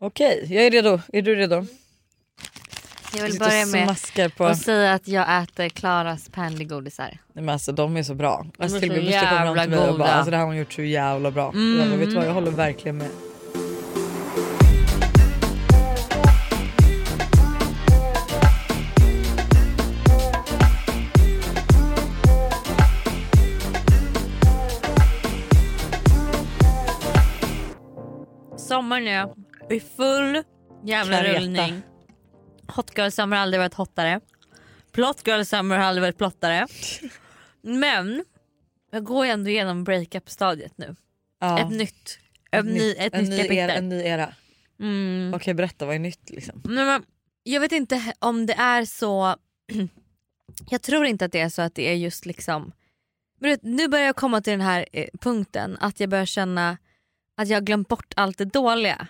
Okej, jag är redo. Är du redo? Jag vill börja med på... att säga att jag äter Klaras pärlegodisar. Nej, men alltså, de är så bra. Alltså, till och med kom fram jävla till mig och bara, alltså, det här har hon gjort så jävla bra. Mm. Jag bara, vet du vad, jag håller verkligen med. Sommaren i full jävla Kareta. rullning. Hot girl summer har aldrig varit hottare. Plot girl summer har aldrig varit plottare. Men jag går ändå igenom breakup stadiet nu. Ja. Ett nytt, ett ny, ett en, nytt ny kapitel. era, en ny era. Mm. Okej berätta, vad är nytt liksom? Nej, men jag vet inte om det är så... jag tror inte att det är så att det är just liksom... Vet, nu börjar jag komma till den här eh, punkten att jag börjar känna att jag har glömt bort allt det dåliga.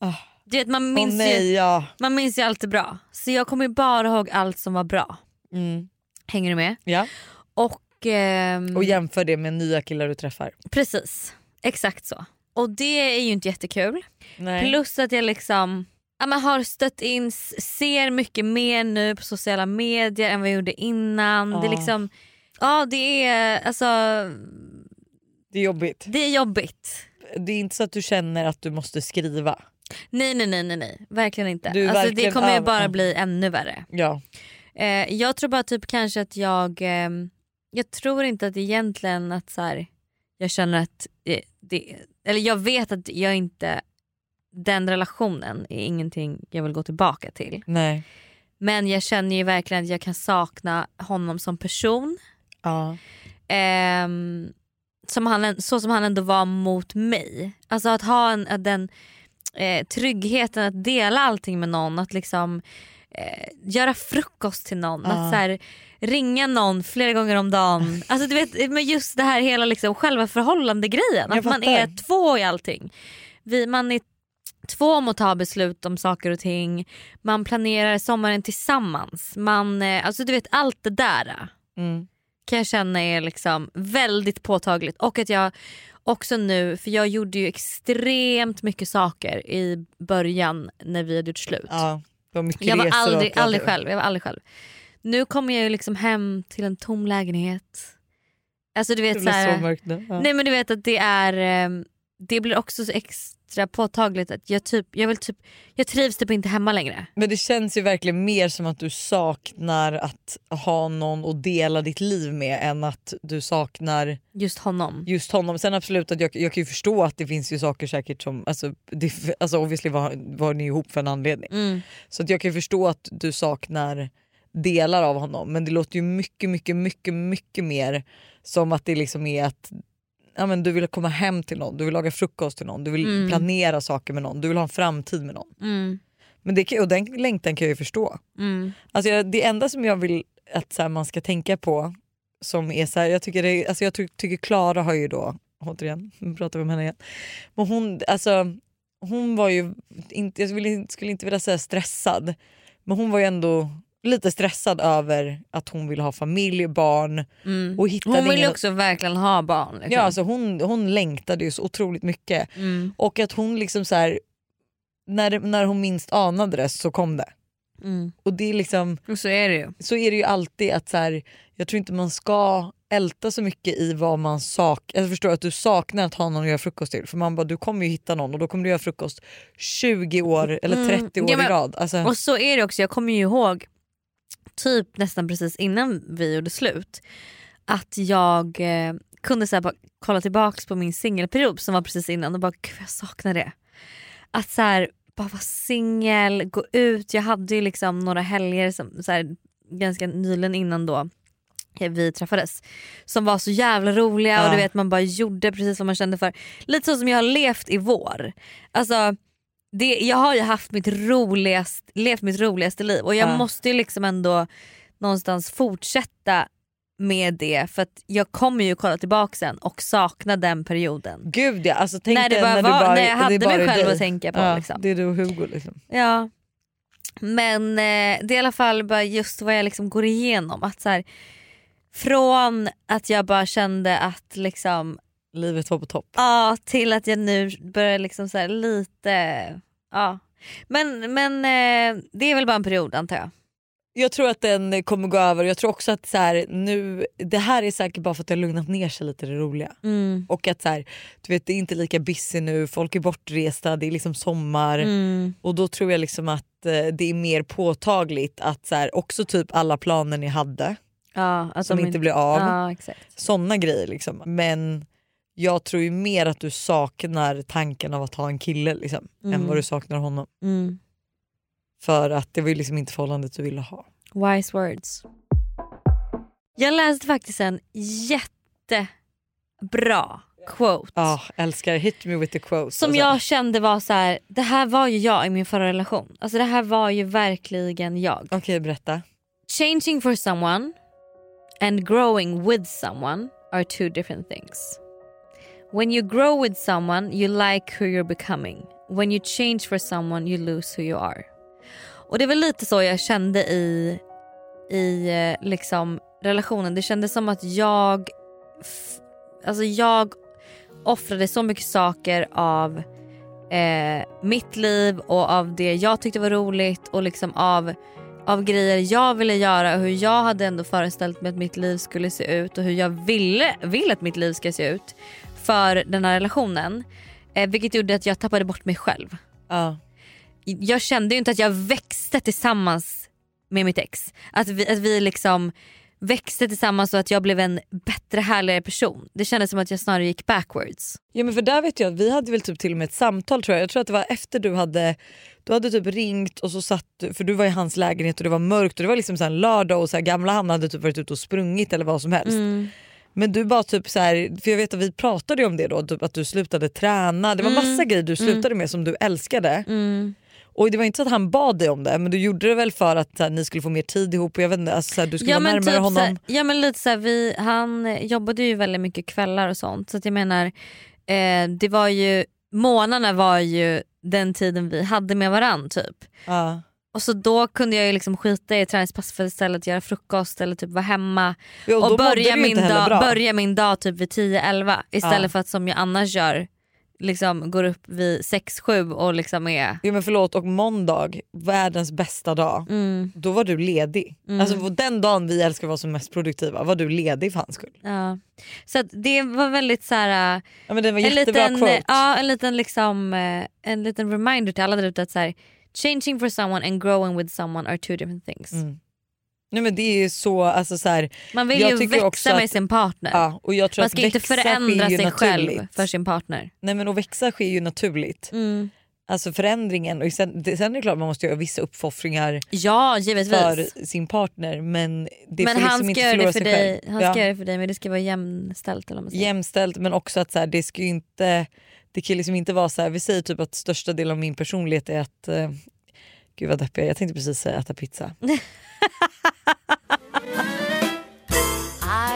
Ah. Du vet, man, minns ju, nej ja. man minns ju allt det bra. Så jag kommer ju bara ihåg allt som var bra. Mm. Hänger du med? ja. Och, ehm, Och jämför det med nya killar du träffar. Precis, exakt så. Och det är ju inte jättekul. Nej. Plus att jag liksom ja, men har stött in, ser mycket mer nu på sociala medier än vad jag gjorde innan. Det är Ah. liksom, ja det är alltså, Det är jobbigt. det är jobbigt. Det är inte så att du känner att du måste skriva. Nej nej nej nej, nej. verkligen inte. Du alltså, det verkligen kommer ju bara bli ännu värre. Ja. Eh, jag tror bara typ kanske att jag, eh, jag tror inte att egentligen att så här, jag känner att det, det, eller jag vet att jag inte, den relationen är ingenting jag vill gå tillbaka till. Nej. Men jag känner ju verkligen att jag kan sakna honom som person. Ja. Ehm, som han, så som han ändå var mot mig. Alltså att ha en, den eh, tryggheten att dela allting med någon. Att liksom eh, göra frukost till någon. Ja. Att så här, ringa någon flera gånger om dagen. Alltså du vet men just det här hela liksom, själva förhållande grejen. Jag Att man är två i allting. Vi, man är två om att ta beslut om saker och ting. Man planerar sommaren tillsammans. Man, eh, alltså du vet allt det där Mm. Kan jag känna är liksom väldigt påtagligt. Och att jag också nu, för jag gjorde ju extremt mycket saker i början när vi hade gjort slut. ja. Det var jag var aldrig, aldrig det- själv. Jag var aldrig själv. Nu kommer jag ju liksom hem till en tom lägenhet. Alltså du Det vet blir så här, så mörkt nu. Ja. Nej men du vet att det är ehm, Det blir också så extra påtagligt att jag typ, jag vill typ Jag trivs typ inte hemma längre. Men det känns ju verkligen mer som att du saknar att ha någon att dela ditt liv med än att du saknar Just honom. just honom. Sen absolut att jag, jag kan ju förstå att det finns ju saker säkert som, alltså, det, alltså obviously var, var ni ihop för en anledning. Mm. Så att jag kan ju förstå att du saknar delar av honom men det låter ju mycket mycket mycket mycket mer som att det liksom är att ja, men du vill komma hem till någon, du vill laga frukost till någon, du vill Mm. planera saker med någon, du vill ha en framtid med någon. Mm. Men det, och den längtan kan jag ju förstå. Mm. Alltså jag, det enda som jag vill att här, man ska tänka på som är så här, jag tycker, det, alltså jag ty, tycker Klara har ju då, återigen, nu pratar vi om henne igen. Men hon, alltså, hon var ju, inte, jag skulle inte vilja säga stressad, men hon var ju ändå lite stressad över att hon ville ha familj, barn Mm. och hittade Hon vill ingen... också verkligen ha barn. Liksom. Ja, alltså hon, hon längtade ju så otroligt mycket mm. och att hon liksom så här, när, när hon minst anade det så kom det. Mm. Och det är liksom Och så är det ju. så är det ju alltid att så här, jag tror inte man ska älta så mycket i vad man saknar. Jag förstår att du saknar att ha någon att göra frukost till för man bara du kommer ju hitta någon och då kommer du göra frukost 20 år eller Mm. 30 år Ja, men- i rad. Alltså, Och så är det också, jag kommer ju ihåg typ nästan precis innan vi gjorde slut att jag eh, kunde så bara kolla tillbaks på min singelperiod som var precis innan och bara gud jag saknar det. Att så här, bara vara singel, gå ut. Jag hade ju liksom några helger som, så här, ganska nyligen innan då vi träffades som var så jävla roliga Ja. och du vet man bara gjorde precis vad man kände för. Lite så som jag har levt i vår. Alltså det, jag har ju haft mitt roligast, levt mitt roligaste liv och jag Ja. måste ju liksom ändå någonstans fortsätta med det för att jag kommer ju kolla tillbaka sen och sakna den perioden. Gud ja, alltså, tänk När, det bara när, var, bara, när jag hade mig själv dig. att tänka på. Ja, Liksom. Det är du och Hugo liksom. Ja. Men eh, det är i alla fall bara just vad jag liksom går igenom. Att så här, från att jag bara kände att liksom Livet var på topp. Ja, till att jag nu börjar liksom så lite Ja. Men, men eh, det är väl bara en period antar jag. Jag tror att den kommer gå över. Jag tror också att så här, nu, det här är säkert bara för att det har lugnat ner sig lite det roliga. Mm. Och att så här, du vet, det är inte lika busy nu, folk är bortresta, det är liksom sommar. Mm. Och då tror jag liksom att eh, det är mer påtagligt att så här, också typ alla planer ni hade Ja, som inte blir av. Ja. Såna grejer liksom. Men jag tror ju mer att du saknar tanken av att ha en kille liksom, än Mm. vad du saknar honom. Mm. För att det var ju liksom inte förhållandet du ville ha. Wise words. Jag läste faktiskt en jättebra quote. Ah, älskar hit me with the quotes. Som alltså. jag kände var så här, det här var ju jag i min förra relation. Alltså det här var ju verkligen jag. Okej berätta. Changing for someone and growing with someone are two different things. When you grow with someone you like who you're becoming. When you change for someone you lose who you are. Och det var lite så jag kände i, i eh, liksom relationen. Det kändes som att jag, alltså jag offrade så mycket saker av eh, mitt liv och av det jag tyckte var roligt och liksom av, av grejer jag ville göra och hur jag hade ändå föreställt mig att mitt liv skulle se ut och hur jag ville, vill att mitt liv ska se ut för den här relationen. Eh, vilket gjorde att jag tappade bort mig själv. Ja. Jag kände ju inte att jag växte tillsammans med mitt ex. Att vi, att vi liksom växte tillsammans och att jag blev en bättre härligare person. Det kändes som att jag snarare gick backwards. Ja men för där vet jag att vi hade väl typ till och med ett samtal tror jag. Jag tror att det var efter du hade du hade typ ringt och så satt du, för du var i hans lägenhet och det var mörkt och det var liksom så en lördag och så här, gamla han hade typ varit ute och sprungit eller vad som helst. Mm. Men du bara typ så här, för jag vet att vi pratade om det då, typ att du slutade träna. Det var Mm. massa grejer du slutade med som du älskade. Mm. Och det var inte så att han bad dig om det men du gjorde det väl för att så här, ni skulle få mer tid ihop och jag vet inte, alltså, så här, du skulle vara närmare honom. såhär, ja men lite såhär, vi, han jobbade ju väldigt mycket kvällar och sånt så att jag menar eh, det var ju månaderna var ju den tiden vi hade med varann typ. Ja. Och så då kunde jag ju liksom skita i träningspass för istället göra frukost eller typ vara hemma Ja, och börja, min dag, börja min dag typ vid 10-11 istället Ja. för att som jag annars gör liksom går upp vid 6-7 och liksom är... Ja, men förlåt och måndag, världens bästa dag. Mm, Då var du ledig. Mm. Alltså den dagen vi älskar att vara som mest produktiva var du ledig för hans skull. ja. Så det var väldigt så här. Ja, men det var en jättebra liten, quote. ja, en liten liksom eh, en liten reminder till alla där ute att så här, changing for someone and growing with someone are two different things. Mm. Nej, men det är ju så, alltså, så här, Man vill ju växa med att- sin partner. ja, och jag tror Man att ska inte växa förändra sig själv naturligt. för sin partner. Nej men att växa sker ju naturligt. Mm. Alltså förändringen, och sen, det, sen är det klart man måste göra vissa uppoffringar Ja givetvis. för sin partner men det men får han liksom ska inte förlora för sig dig, själv. han Ja. ska göra det för dig men det ska vara jämställt. Eller man säger. Jämställt men också att så här, det ska ju inte det kan liksom inte vara så här, vi säger typ att största delen av min personlighet är att eh, Gud vad deppig jag jag tänkte precis säga äta pizza.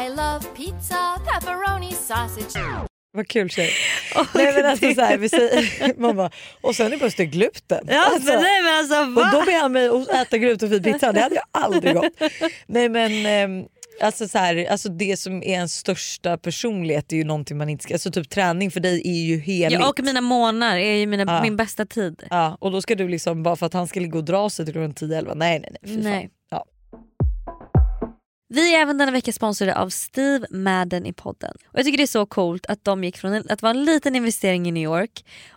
I love pizza, pepperoni, sausage. Vad kul tjej. Och Nej, men alltså, det- så här, vi säger, man bara, och sen är plötsligt gluten. Ja, Alltså, men nej, men alltså, va? och då ber han mig att äta glutenfri pizza, det hade jag aldrig gått. Nej men ehm, alltså, så här, alltså det som är ens största personlighet är ju någonting man inte ska, alltså typ träning för dig är ju heligt. ja, och mina månader är ju mina, Ja. min bästa tid. Ja, och då ska du liksom bara för att han ska ligga och dra sig till klockan 10-11, nej nej nej. Nej. Ja. Vi är även denna vecka sponsrade av Steve Madden i podden. Och Jag tycker det är så coolt att de gick från att vara en liten investering i New York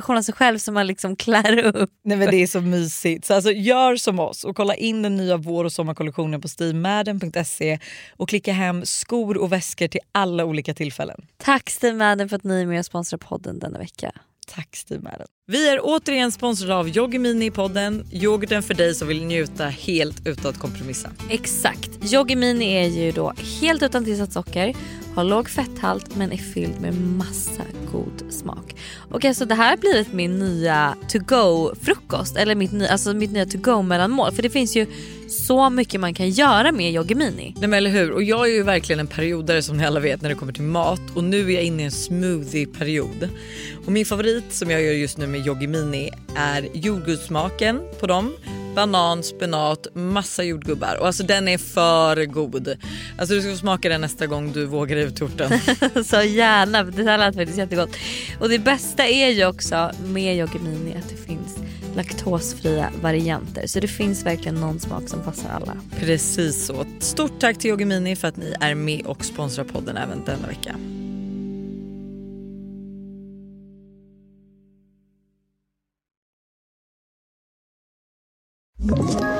version av sig själv som man liksom klär upp. Nej men det är så mysigt. Så alltså, gör som oss och kolla in den nya vår och sommarkollektionen på steamadden.se och klicka hem skor och väskor till alla olika tillfällen. Tack Steve Madden för att ni är med och sponsrar podden denna vecka. Tack Steve Madden. Vi är återigen sponsrade av Yoggi Mini i podden. Yoghurten för dig som vill njuta helt utan att kompromissa. Exakt. Yoggi Mini är ju då helt utan tillsatt socker, har låg fetthalt men är fylld med massa god smak. Och alltså det här har blivit min nya to go frukost eller mitt, ny, alltså mitt nya to go mellanmål för det finns ju så mycket man kan göra med Yoggi Mini. Nej men eller hur och jag är ju verkligen en periodare som ni alla vet när det kommer till mat och nu är jag inne i en smoothie-period. Och min favorit som jag gör just nu med Yoggi Mini är jordgubbssmaken på dem. Banan, spenat, massa jordgubbar och alltså den är för god. Alltså du ska få smaka den nästa gång du vågar ut orten. så gärna, det här lät faktiskt jättegott. Och det bästa är ju också med Yoggi Mini att det finns laktosfria varianter. Så det finns verkligen någon smak som passar alla. Precis så. Stort tack till Yoggi Mini för att ni är med och sponsrar podden även denna vecka. Ett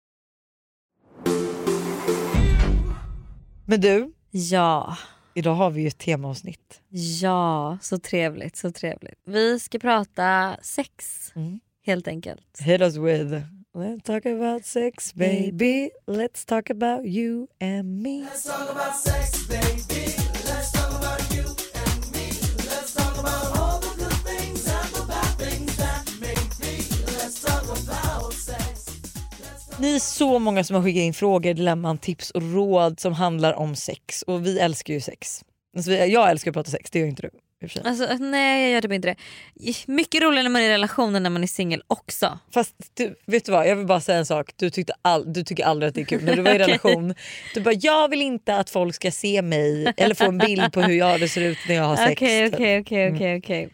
Men du, Ja, idag har vi ju ett temaavsnitt. ja, så trevligt, så trevligt. Vi ska prata sex Mm. helt enkelt. Hit us with Let's talk about sex baby Let's talk about you and me Ni är så många som har skickat in frågor, dilemman, tips och råd som handlar om sex. Och vi älskar ju sex. Alltså, jag älskar att prata sex, det gör inte du. Alltså, nej jag gör typ inte det. Mycket roligare när man är i relation än när man är singel också. Fast du, vet du vad, jag vill bara säga en sak. Du, tyckte all, du tycker aldrig att det är kul. När du var i relation, du bara jag vill inte att folk ska se mig eller få en bild på hur jag det ser ut när jag har sex. Okej typ. okej okej okej okej.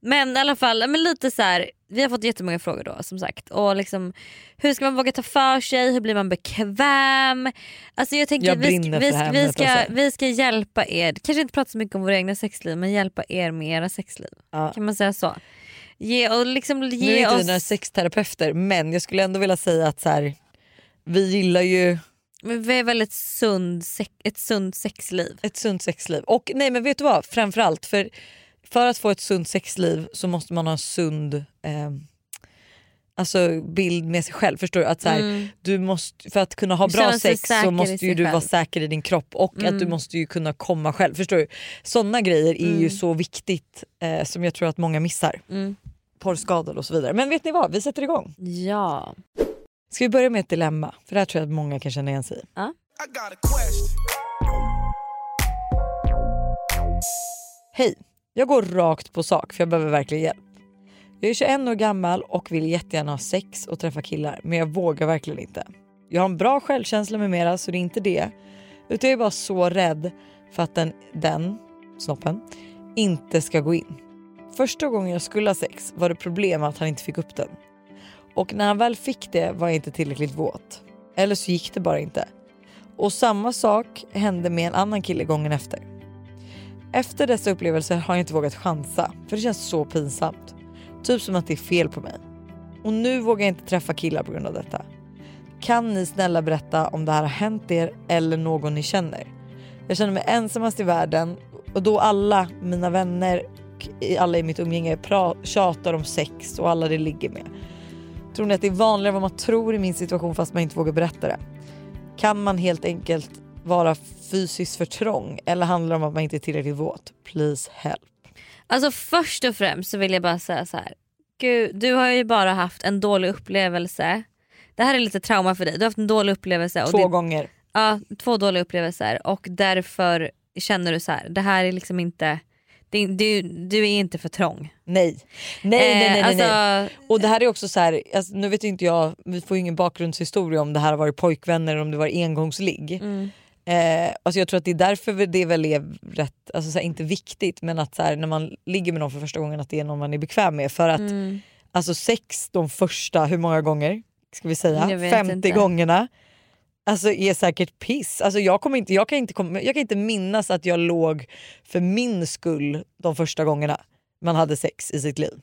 Men i alla fall, men lite så här, vi har fått jättemånga frågor då som sagt. Och liksom, hur ska man våga ta för sig? Hur blir man bekväm? Alltså jag tänker Jag vi, ska, vi, här vi, ska, vi ska hjälpa er, kanske inte prata så mycket om våra egna sexliv men hjälpa er med era sexliv. Ja. Kan man säga så? Ge, och liksom Nu är ge inte vi några sexterapeuter men jag skulle ändå vilja säga att så här, vi gillar ju Men Vi är väldigt sund, sex, ett sunt sexliv. ett sunt sexliv. Och nej men vet du vad, framförallt för, för att få ett sunt sexliv så måste man ha en sund eh, alltså bild med sig själv. Förstår du? Att så här, Mm. du måste, för att kunna ha bra sex så måste ju du vara själv. säker i din kropp och att du Mm. måste ju kunna komma själv. Förstår du? Sådana grejer är ju Mm. så viktigt eh, som jag tror att många missar. Mm. Porrskador och så vidare. Men vet ni vad, vi sätter igång. Ja. Ska vi börja med ett dilemma? För det här tror jag att många kan känna igen sig i. I got a question. Hej, jag går rakt på sak för jag behöver verkligen hjälp. Jag är 21 år gammal och vill jättegärna ha sex och träffa killar men jag vågar verkligen inte. Jag har en bra självkänsla med mera så det är inte det. Utan jag är bara så rädd för att den, den, snoppen, inte ska gå in. Första gången jag skulle ha sex var det problem att han inte fick upp den. Och när han väl fick det var jag inte tillräckligt våt. Eller så gick det bara inte. Och samma sak hände med en annan kille gången efter. Efter dessa upplevelser har jag inte vågat chansa för det känns så pinsamt. Typ som att det är fel på mig. Och nu vågar jag inte träffa killar på grund av detta. Kan ni snälla berätta om det här har hänt er eller någon ni känner? Jag känner mig ensamast i världen och då alla mina vänner, och alla i mitt umgänge pra- tjatar om sex och alla det ligger med. Tror ni att det är vanligare än vad man tror i min situation fast man inte vågar berätta det? Kan man helt enkelt vara fysiskt för trång eller handlar det om att man inte är tillräckligt våt? Please help. Alltså först och främst så vill jag bara säga så här. Gud, du har ju bara haft en dålig upplevelse. Det här är lite trauma för dig. Du har haft en dålig upplevelse. Och Två det, gånger. Ja, två dåliga upplevelser och därför känner du så här. det här är liksom inte du, du är inte för trång. Nej. Nej, nej, nej, nej, alltså, nej. Och det här är också så här, alltså, nu vet inte jag, vi får ju ingen bakgrundshistoria om det här har varit pojkvänner eller om det var engångsligg. Mm. Eh, alltså jag tror att det är därför det väl är rätt, alltså så här, inte viktigt men att så här, när man ligger med någon för första gången att det är någon man är bekväm med. För att Mm. alltså sex de första, hur många gånger? Ska vi säga? Jag vet 50 inte. gångerna. Alltså är säkert piss. Alltså jag, kommer inte, jag, kan inte komma, jag kan inte minnas att jag låg för min skull de första gångerna man hade sex i sitt liv.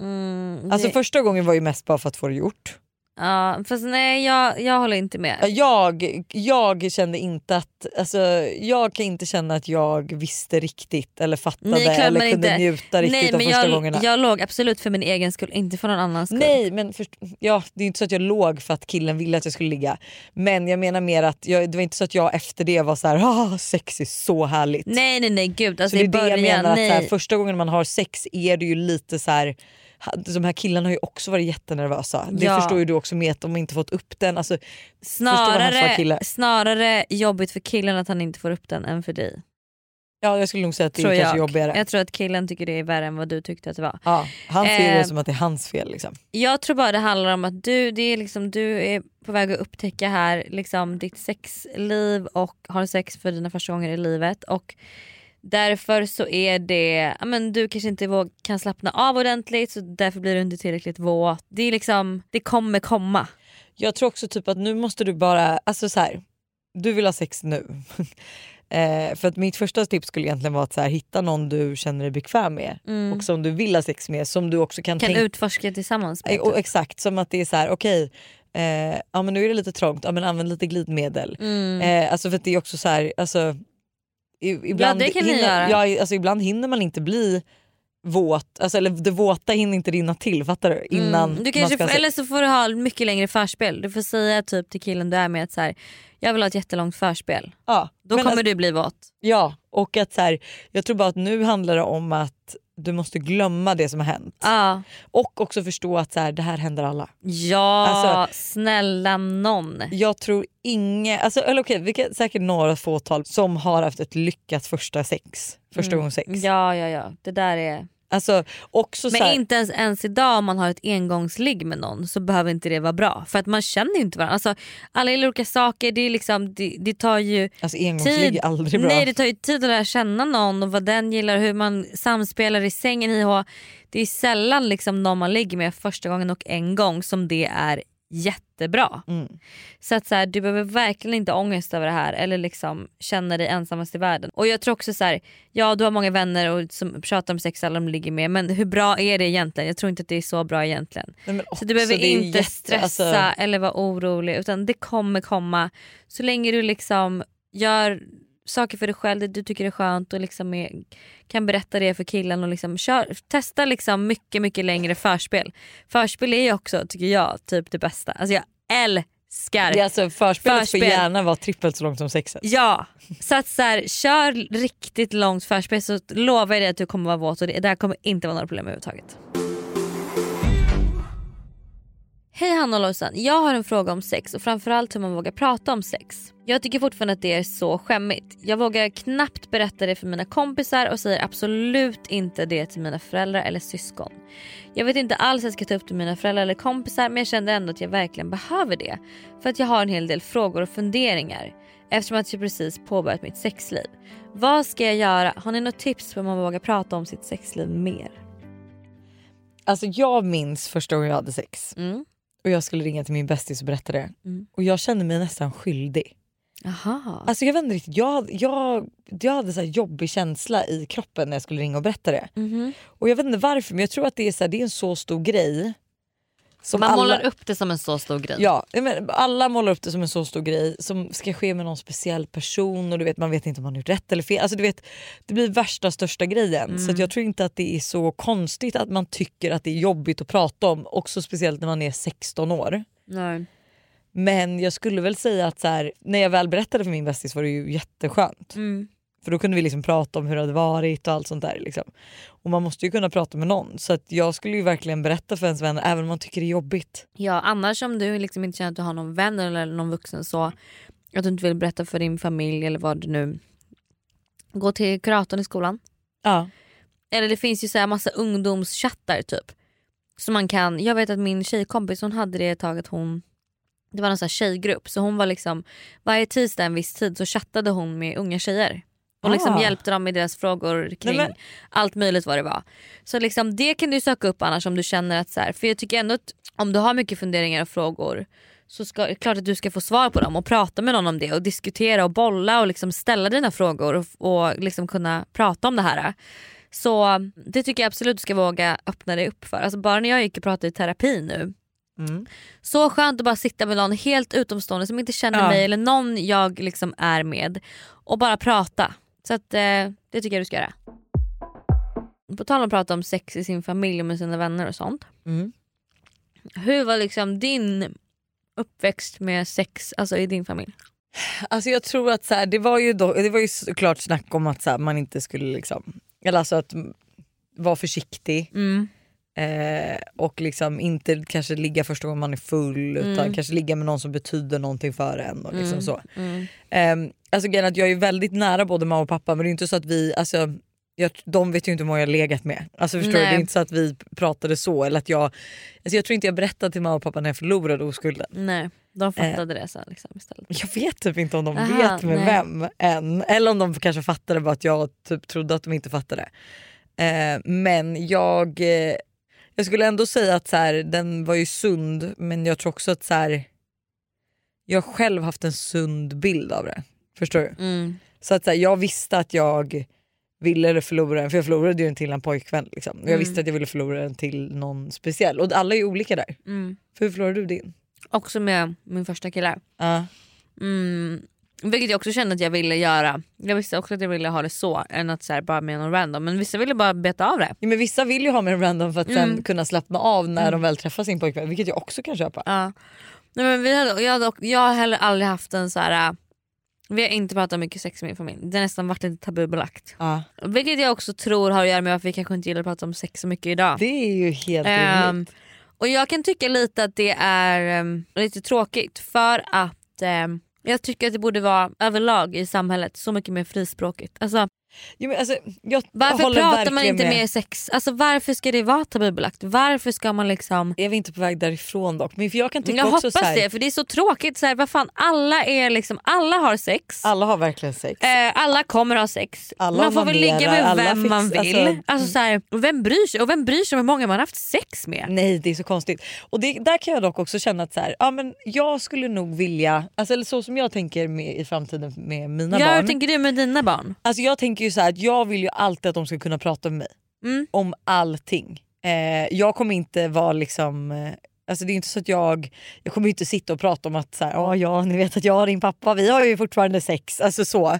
Mm, Alltså första gången var ju mest bara för att få det gjort. Ja, fast nej jag, jag håller inte med. Jag, jag kände inte att, alltså, jag kan inte känna att jag visste riktigt eller fattade Nej, eller kunde inte- njuta riktigt nej de första jag, gångerna. jag låg absolut för min egen skull, inte för någon annans skull. Nej men först, ja, det är inte så att jag låg för att killen ville att jag skulle ligga. Men jag menar mer att jag, det var inte så att jag efter det var så här, ah, sex är så härligt. nej nej nej gud alltså så det är det början, jag menar, att nej. så här, första gången man har sex är det ju lite så här. De här killarna har ju också varit jättenervösa. Det Ja. förstår ju du också med att de inte fått upp den. Alltså, snarare, snarare jobbigt för killen att han inte får upp den än för dig. ja, jag skulle nog säga att det Tror är kanske jag. jobbigare. jag tror att killen tycker det är värre än vad du tyckte att det var. Ja, han ser det Eh, som att det är hans fel. Liksom. Jag tror bara det handlar om att du, det är liksom, du är på väg att upptäcka här liksom, ditt sexliv och har sex för dina första gånger i livet. Och Därför så är det, men du kanske inte våg, kan slappna av ordentligt så därför blir du inte tillräckligt våt. Det, är liksom, det kommer komma. Jag tror också typ att nu måste du bara, alltså så här, du vill ha sex nu. eh, för att mitt första tips skulle egentligen vara att så här, hitta någon du känner dig bekväm med och som du vill ha sex med som du också kan, Mm. Kan tänka utforska tillsammans med. Eh, och typ. Exakt, som att det är så här: okej eh, ja, men nu är det lite trångt, ja, men använd lite glidmedel. Mm. Eh, alltså för att det är också så här, alltså, ibland, det kan ni hinner, göra. ja, alltså, ibland hinner man inte bli våt, alltså, eller det våta hinner inte rinna till fattar du? Innan Mm. du kanske, ska eller så får du ha mycket längre förspel. Du får säga typ till killen du är med att så här, jag vill ha ett jättelångt förspel. ja, Då kommer alltså, du bli våt. Ja, och att så här, jag tror bara att nu handlar det om att du måste glömma det som har hänt. Ja, Och också förstå att så här, det här händer alla. ja Alltså- snälla någon. Jag tror inga, alltså, eller okej, vi kan säkert några fåtal som har haft ett lyckat första sex. Första gången sex. Mm. Ja ja ja, det där är... Alltså, också Men här, inte ens, ens idag om man har ett engångsligg med någon så behöver inte det vara bra. För att man känner ju inte varandra. Alltså, alla gillar olika saker, det, är liksom, det, det tar ju alltså engångsligg är aldrig bra. Nej det tar ju tid att lära känna någon och vad den gillar, hur man samspelar i sängen. Hå. Det är sällan liksom någon man ligger med första gången och en gång som det är jättebra. Mm. Så att så här, du behöver verkligen inte ha ångest över det här eller liksom känna dig ensammast i världen. Och jag tror också så här, ja du har många vänner och som pratar om sex alla de ligger med men hur bra är det egentligen? Jag tror inte att det är så bra egentligen. Nej, men Så också, du behöver inte jätte- stressa alltså, eller vara orolig utan det kommer komma så länge du liksom gör saker för dig själv, det du tycker är skönt och liksom är, kan berätta det för killen och liksom kör, testa liksom mycket mycket längre förspel. Förspel är ju också tycker jag typ det bästa. Alltså jag älskar det är alltså, förspelet Förspel. får gärna vara trippelt så långt som sexet. Ja, så att så här, kör riktigt långt förspel så lovar jag dig att du kommer vara våt och det där kommer inte vara några problem överhuvudtaget. Hej Hanna och Lojsan, jag har en fråga om sex och framförallt hur man vågar prata om sex. Jag tycker fortfarande att det är så skämmigt. Jag vågar knappt berätta det för mina kompisar och säger absolut inte det till mina föräldrar eller syskon. Jag vet inte alls jag ska ta upp det med mina föräldrar eller kompisar men jag kände ändå att jag verkligen behöver det. För att jag har en hel del frågor och funderingar eftersom att jag precis påbörjat mitt sexliv. Vad ska jag göra? Har ni något tips på hur man vågar prata om sitt sexliv mer? Alltså, jag minns första gången jag hade sex Mm. Och jag skulle ringa till min bästis och berätta det. Mm. Och jag kände mig nästan skyldig. Aha. Alltså jag vet inte riktigt, jag, jag, jag hade så jobbig känsla i kroppen när jag skulle ringa och berätta det. Mhm. Och jag vet inte varför men jag tror att det är, så här, det är en så stor grej. Som Man alla, målar upp det som en så stor grej. Ja, men, alla målar upp det som en så stor grej som ska ske med någon speciell person och du vet, man vet inte om man har gjort rätt eller fel. Alltså, du vet, det blir värsta största grejen. Så Mm. att jag tror inte att det är så konstigt att man tycker att det är jobbigt att prata om. Också speciellt när man är 16 år. Nej. Men jag skulle väl säga att så här, när jag väl berättade för min bästis var det ju jätteskönt. Mm. För då kunde vi liksom prata om hur det hade varit och allt sånt där. Liksom. Och man måste ju kunna prata med någon. Så jag skulle ju verkligen berätta för ens vänner även om man tycker det är jobbigt. Ja, annars om du liksom inte känner att du har någon vän eller någon vuxen så att du inte vill berätta för din familj eller vad du nu... Gå till kuratorn i skolan. Ja. eller det finns ju så här massa ungdomschattar typ. Så man kan, jag vet att min tjejkompis hon hade det ett tag att hon det var här tjejgrupp så hon var liksom varje tisdag en viss tid så chattade hon med unga tjejer. Och liksom Ah. hjälpte dem med deras frågor kring Nej, allt möjligt vad det var. Så liksom det kan du söka upp annars om du känner att så här, för jag tycker ändå att om du har mycket funderingar och frågor så ska, klart att du ska få svar på dem och prata med någon om det och diskutera och bolla och liksom ställa dina frågor och, och liksom kunna prata om det här. Så det tycker jag absolut du ska våga öppna dig upp för. Alltså bara när jag gick och pratade i terapi nu Mm. så skönt att bara sitta med någon helt utomstående som inte känner Ja. mig eller någon jag liksom är med och bara prata. Så att, eh, det tycker jag du ska göra. På tal om att prata om sex i sin familj och med sina vänner och sånt. Mm. Hur var liksom din uppväxt med sex alltså i din familj? Alltså jag tror att så här, det var ju då, det var ju såklart snack om att så här, man inte skulle liksom, eller alltså att vara försiktig Mm. Eh, och liksom inte kanske ligga första gången man är full utan Mm. kanske ligga med någon som betyder någonting för en. Och liksom Mm. så. Mm. Eh, alltså grejen är att jag är väldigt nära både mamma och pappa men det är inte så att vi, alltså, jag, de vet ju inte hur många jag har legat med. Alltså förstår du? Det är inte så att vi pratade så. Eller att jag, alltså jag tror inte jag berättade till mamma och pappa när jag förlorade oskulden. Nej, de fattade det sen liksom istället. Jag vet typ inte om de Aha, vet med nej. vem än. Eller om de kanske fattade bara att jag typ trodde att de inte fattade. Eh, men jag, eh, jag skulle ändå säga att så här, den var ju sund men jag tror också att så här, jag själv haft en sund bild av det. Förstår du? Mm. Så att så här, jag visste att jag ville förlora den, för jag förlorade ju den till en pojkvän. Liksom. Jag Mm. visste att jag ville förlora den till någon speciell. Och alla är olika där. Mm. För hur förlorade du din? Också med min första kille. Ja. Mm. Vilket jag också kände att jag ville göra. Jag visste också att jag ville ha det så än att så här, bara med någon random. Men vissa ville bara beta av det. Ja, men vissa vill ju ha med en random för att sen Mm. kunna slappna av när de väl träffar sin pojkvän, vilket jag också kan köpa. Ja. Nej, men vi hade, jag, hade, jag har heller aldrig haft en så här. äh, Vi har inte pratat mycket sex i min familj. Det har nästan varit lite tabubelagt. Ja. Vilket jag också tror har att göra med att vi kanske inte gillar att prata om sex så mycket idag. Det är ju helt Ehm, rimligt. och jag kan tycka lite att det är ehm, lite tråkigt för att ehm, jag tycker att det borde vara överlag i samhället så mycket mer frispråkigt. Alltså, Jo, men alltså, jag varför håller pratar man inte med. mer sex? Alltså, varför ska det vara tabubelagt? Varför ska man liksom Är vi inte på väg därifrån dock? Men för jag kan tycka jag också hoppas här, det för det är så tråkigt. Så här, vad fan, alla, är liksom, alla har sex. alla har verkligen sex. Eh, alla kommer ha sex. Alla man får väl ligga med vem fix- man vill. alltså- Alltså, så här, och vem bryr sig? Och vem bryr sig om hur många man har haft sex med? Nej det är så konstigt. Och det, där kan jag dock också känna att så här, ja, men jag skulle nog vilja, alltså, eller så som jag tänker med, i framtiden med mina Ja, hur barn. tänker du med dina barn? Alltså jag tänker ju så här att jag vill ju alltid att de ska kunna prata med mig. Mm. Om allting. Eh, jag kommer inte vara liksom eh, Alltså det är inte så att jag, jag kommer inte sitta och prata om att så här, "Ja, ja ni vet att jag och din pappa vi har ju fortfarande sex. Alltså så.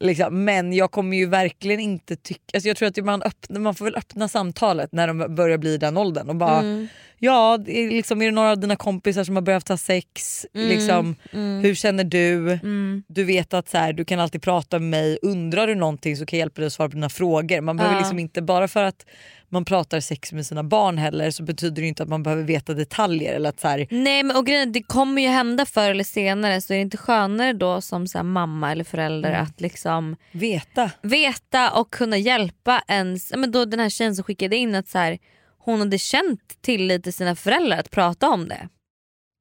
Liksom. Men jag kommer ju verkligen inte tycka, alltså jag tror att man, öppna, man får väl öppna samtalet när de börjar bli i den åldern och bara Mm. ja liksom, är det några av dina kompisar som har börjat ha sex? Mm. Liksom, Mm. Hur känner du? Mm. Du vet att så här, du kan alltid prata med mig, undrar du någonting så kan jag hjälpa dig att svara på dina frågor. Man behöver Ja. liksom inte, bara för att man pratar sex med sina barn heller så betyder det inte att man behöver veta detaljer. Eller att så här, Nej men och grejen, det kommer ju hända förr eller senare så är det inte skönare då som så mamma eller förälder Mm. att liksom veta. veta och kunna hjälpa ens, men då den här tjejen som skickade in att så här, hon hade känt tillit till sina föräldrar att prata om det.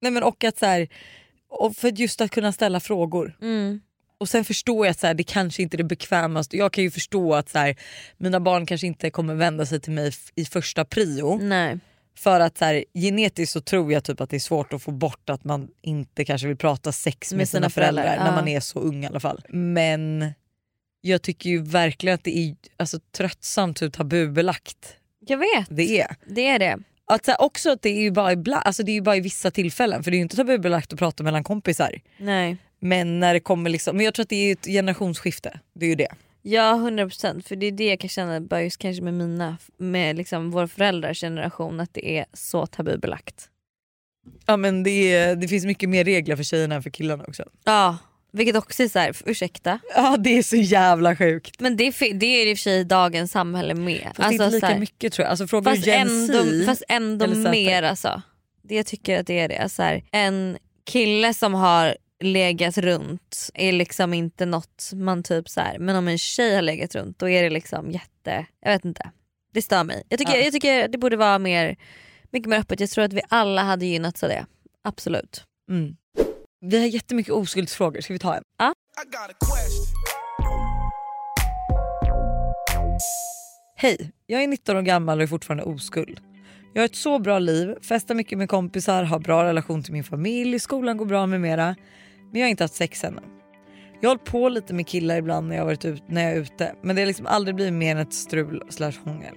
Nej, men och att så här, och för just att kunna ställa frågor. Mm. Och sen förstår jag att så här, det kanske inte är det bekvämaste. Jag kan ju förstå att så här, mina barn kanske inte kommer vända sig till mig i första prio. Nej. För att så här, genetiskt så tror jag typ att det är svårt att få bort att man inte kanske vill prata sex med, Med sina, sina föräldrar, föräldrar, när ja. man är så ung i alla fall. Men jag tycker ju verkligen att det är alltså, tröttsamt hur tabubelagt Jag vet, det är. det är det. Att, så här, också att det är ju bara ibland, alltså, det är bara i vissa tillfällen för det är ju inte tabubelagt att prata mellan kompisar. Nej. Men när det kommer liksom, men jag tror att det är ett generationsskifte. Det är ju det. Ja 100% för det är det jag kan känna bara just kanske med mina, med liksom vår föräldrars generation att det är så tabubelagt. Ja men det, är, det finns mycket mer regler för tjejerna än för killarna också. Ja, vilket också är så här, ursäkta. Ja det är så jävla sjukt. Men det, det är i och för sig dagens samhälle med. Fast inte lika så här- mycket tror jag. Alltså, frågar Fast du Gen ändå, Z, fast ändå mer alltså. Det jag tycker att det är det. Alltså här, en kille som har legat runt är liksom inte något man typ så här, men om en tjej har legat runt då är det liksom jätte, jag vet inte. Det stör mig. Jag tycker, Ja. jag tycker det borde vara mer, mycket mer öppet. Jag tror att vi alla hade gynnats av det. Absolut. Mm. Vi har jättemycket oskuldsfrågor, ska vi ta en? I got a question. Hej, jag är 19 år gammal och är fortfarande oskuld. Jag har ett så bra liv, festar mycket med kompisar, har bra relation till min familj, skolan går bra med mera. Men jag har inte haft sex ännu. Jag har hållit på lite med killar ibland när jag, har varit ut, när jag är ute men det har liksom aldrig blivit mer än ett strul slash hångel.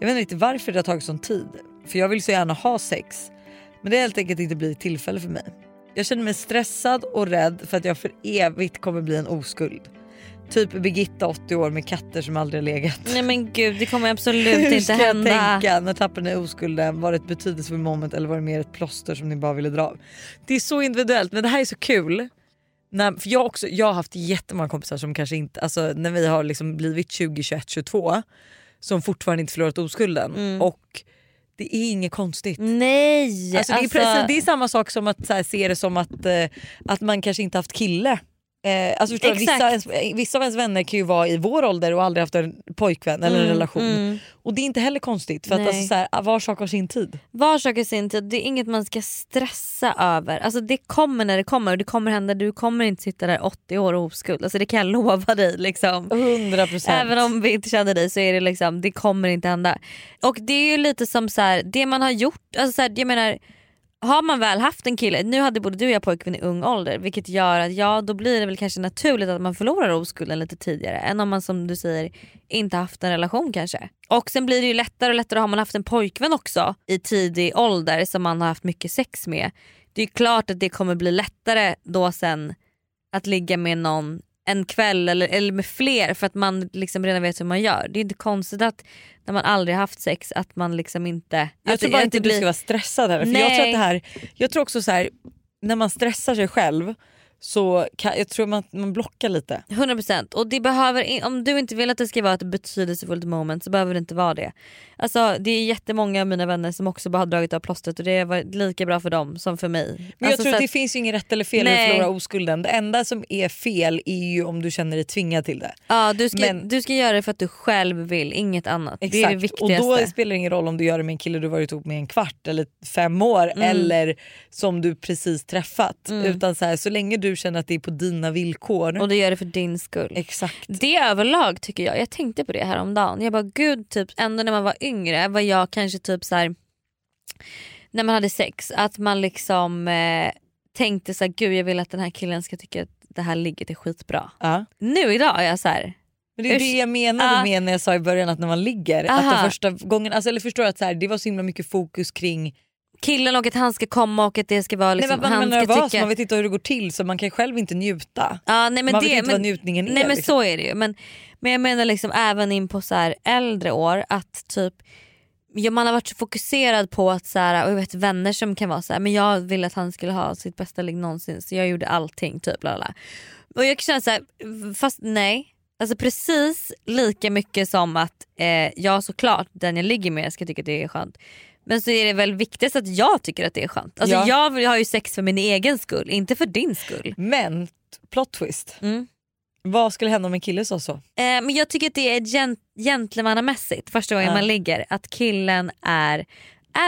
Jag vet inte riktigt varför det har tagit sån tid. För jag vill så gärna ha sex. Men det har helt enkelt inte blivit tillfälle för mig. Jag känner mig stressad och rädd för att jag för evigt kommer bli en oskuld. Typ Birgitta 80 år med katter som aldrig har legat. Nej men gud det kommer absolut Hur inte ska hända. jag tänka? När tappade ni oskulden? Var det ett betydelsefullt moment eller var det mer ett plåster som ni bara ville dra av? Det är så individuellt men det här är så kul. När, för jag, också, jag har haft jättemånga kompisar som kanske inte, alltså när vi har liksom blivit 20, 21, 22 som fortfarande inte förlorat oskulden. Mm. Och det är inget konstigt. Nej! Alltså, det, är precis, det är samma sak som att här, se det som att, eh, att man kanske inte haft kille. Eh, alltså, förstår vissa, Exakt. av ens, vissa av ens vänner kan ju vara i vår ålder och aldrig haft en pojkvän eller en Mm, relation. mm. Och det är inte heller konstigt för att Nej. alltså, så här, var sak har sin tid. Var sak har sin tid, det är inget man ska stressa över. Alltså det kommer när det kommer och det kommer hända, du kommer inte sitta där 80 år oskuld. Alltså det kan jag lova dig. Liksom. 100%. Även om vi inte känner dig så är det liksom, det kommer inte hända. Och det är ju lite som så här, det man har gjort, alltså så här, jag menar har man väl haft en kille, nu hade både du och jag pojkvän i ung ålder vilket gör att ja då blir det väl kanske naturligt att man förlorar oskulden lite tidigare än om man som du säger inte haft en relation kanske. Och sen blir det ju lättare och lättare har man haft en pojkvän också i tidig ålder som man har haft mycket sex med. Det är ju klart att det kommer bli lättare då sen att ligga med någon en kväll eller, eller med fler för att man liksom redan vet hur man gör. Det är inte konstigt att när man aldrig haft sex att man liksom inte... jag tror bara inte det du blir- ska vara stressad heller. För jag, tror att det här, jag tror också så här, när man stressar sig själv så kan, jag tror man, man blockar lite. 100% och det behöver, om du inte vill att det ska vara ett betydelsefullt moment så behöver det inte vara det. Alltså det är jättemånga av mina vänner som också bara har dragit av plåstret och det varit lika bra för dem som för mig. Men jag alltså, tror att det finns ju ingen rätt eller fel i att Nej. förlora oskulden. Det enda som är fel är ju om du känner dig tvingad till det. ja, du, ska, men- du ska göra det för att du själv vill, inget annat. Det är det Exakt. Och viktigaste. då spelar det ingen roll om du gör det med en kille du varit ihop med en kvart eller fem år Mm. eller som du precis träffat. Utan så, här, så länge du känner att det är på dina villkor. och du gör det för din skull. Exakt. Det överlag tycker jag, jag tänkte på det här om dagen. Jag bara gud, typ, ändå när man var yngre var jag kanske typ så här när man hade sex att man liksom eh, tänkte så här, gud jag vill att den här killen ska tycka att det här ligget är skitbra. Ja. Nu idag är jag så här. Men det är det jag menade Ah. med när jag sa i början att när man ligger, att Aha. den första gången, alltså, eller förstår du att så här, det var så himla mycket fokus kring killen och att han ska komma och att det ska vara liksom, nej, man, han ska nervös, tycka... man vet inte hur det går till så man kan själv inte njuta. Ja, nej, men man det, vet inte men, vad njutningen är. Nej men liksom. så är det ju. Men, men jag menar liksom även in på så här äldre år att typ ja, man har varit så fokuserad på att så här, och jag vet vänner som kan vara så här, men jag ville att han skulle ha sitt bästa ligg någonsin så jag gjorde allting. typ bla bla. Och jag kan känna så här, fast nej. Alltså precis lika mycket som att eh, jag såklart den jag ligger med ska tycka att det är skönt. Men så är det väl viktigast att jag tycker att det är skönt. Alltså Ja. jag har ju sex för min egen skull, inte för din skull. Men plot twist, Mm. vad skulle hända om en kille sa så? Eh, men jag tycker att det är gent- gentlemannamässigt första gången Ja. man ligger. Att killen är,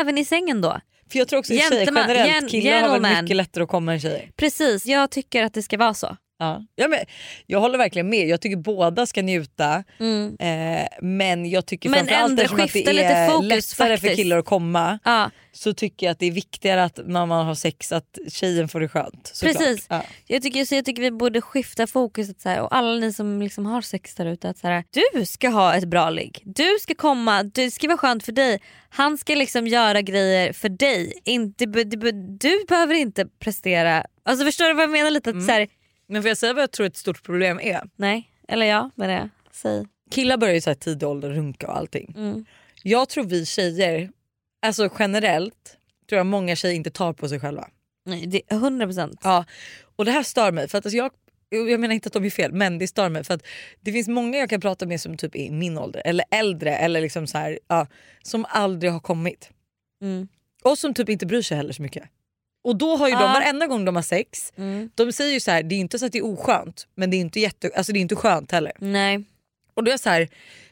även i sängen då. För jag tror också att tjejer generellt, gen- killar har väl mycket lättare att komma än tjejer. Precis, jag tycker att det ska vara så. Ja. Ja, men, jag håller verkligen med, jag tycker båda ska njuta. Mm. Eh, men jag tycker Men framförallt ändå eftersom att det skifta lite är fokus lättare för faktiskt. killar att komma Ja, så tycker jag att det är viktigare att när man har sex att tjejen får det skönt. Såklart. Precis. Ja. jag, tycker, så jag tycker vi borde skifta fokuset så här, och alla ni som liksom har sex där ute. Att så här, du ska ha ett bra ligg. Du ska komma, det ska vara skönt för dig. Han ska liksom göra grejer för dig. Inte, du, du, du behöver inte prestera. Alltså Förstår du vad jag menar? lite? Att, Mm. så här, Men får jag säga vad jag tror ett stort problem är? nej, eller ja, vad är det? Säg. Killar börjar ju så här tidig ålder runka och allting. Mm. Jag tror vi tjejer, alltså generellt, tror jag många tjejer inte tar på sig själva. Nej, det är 100%. Ja, och det här stör mig. För att alltså jag, jag menar inte att de är fel men det stör mig för att det finns många jag kan prata med som typ är i min ålder eller äldre eller liksom så här, ja, som aldrig har kommit. Mm. Och som typ inte bryr sig heller så mycket. Och då har ju de Ja. varenda gång de har sex, Mm. de säger ju så här, det är inte så att det är oskönt men det är inte, jätte, alltså det är inte skönt heller. Nej. Och då är jag så här,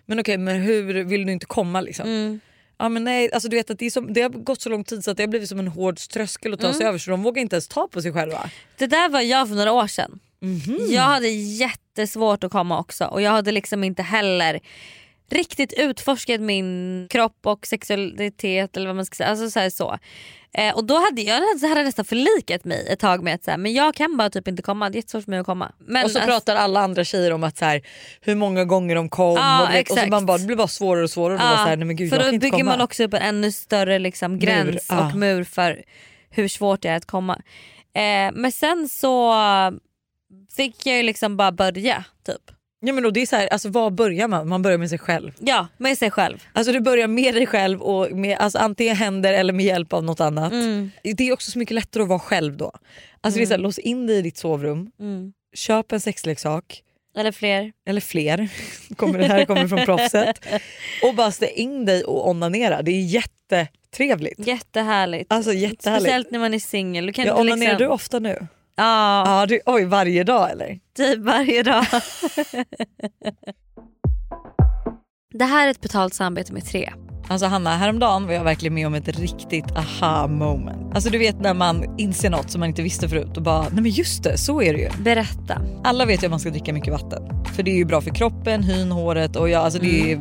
Men okej men hur vill du inte komma liksom? Mm. Ja, men nej, alltså du vet att det, är som, det har gått så lång tid så att det har blivit som en hård tröskel att ta Mm. sig över så de vågar inte ens ta på sig själva. Det där var jag för några år sedan. Mhm. Jag hade jättesvårt att komma också och jag hade liksom inte heller riktigt utforskat min kropp och sexualitet eller vad man ska säga. Alltså så så. Eh, och då hade jag hade, hade nästan förlikat mig ett tag med att så här, men jag kan bara typ inte komma, det är jättesvårt för mig att komma. Men och så alltså- pratar alla andra tjejer om att så här, hur många gånger de kom Ja, och, du vet, och så man bara, det blir bara svårare och svårare. Och då var så här, nej, gud, för jag då bygger komma. man också upp en ännu större liksom, gräns ja. och mur för hur svårt det är att komma. Eh, men sen så fick jag ju liksom bara börja typ. Ja, men då, det är så här, alltså, var börjar man? Man börjar med sig själv. Ja, med sig själv. Alltså Du börjar med dig själv och med alltså, antingen händer eller med hjälp av något annat. Mm. Det är också så mycket lättare att vara själv då. Alltså det är så här, Lås in dig i ditt sovrum, Mm. köp en sexleksak Eller fler. eller fler, kommer, det här kommer från proffset. Och bara stäng in dig och onanera. Det är jättetrevligt. Jättehärligt. Alltså jättehärligt. Speciellt när man är singel. Ja, onanerar liksom... du ofta nu? Ja, Ja, du, oj varje dag eller? typ varje dag. det här är ett betalt samarbete med tre. Alltså Hanna, häromdagen var jag verkligen med om ett riktigt aha moment. Alltså du vet när man inser något som man inte visste förut och bara nej men just det, så är det ju. Berätta. Alla vet ju att man ska dricka mycket vatten. För det är ju bra för kroppen, hyn, håret och ja, alltså det, är,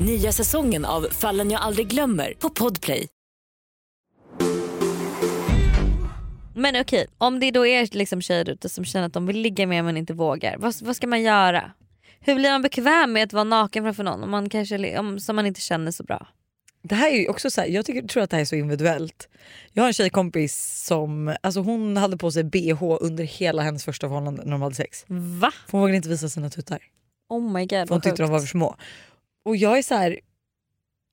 Nya säsongen av Fallen jag aldrig glömmer på Podplay. Men okej, om det då är liksom tjejer ute som känner att de vill ligga med men inte vågar, vad, vad ska man göra? Hur blir man bekväm med att vara naken framför någon om man kanske, om, som man inte känner så bra? Det här är ju också så här, jag tycker, tror att det här är så individuellt. Jag har en tjejkompis som alltså hon hade på sig bh under hela hennes första förhållande när de hade sex. Va? För hon vågade inte visa sina tuttar. Oh my god För hon tyckte de var för sjukt. små. Och jag är så här,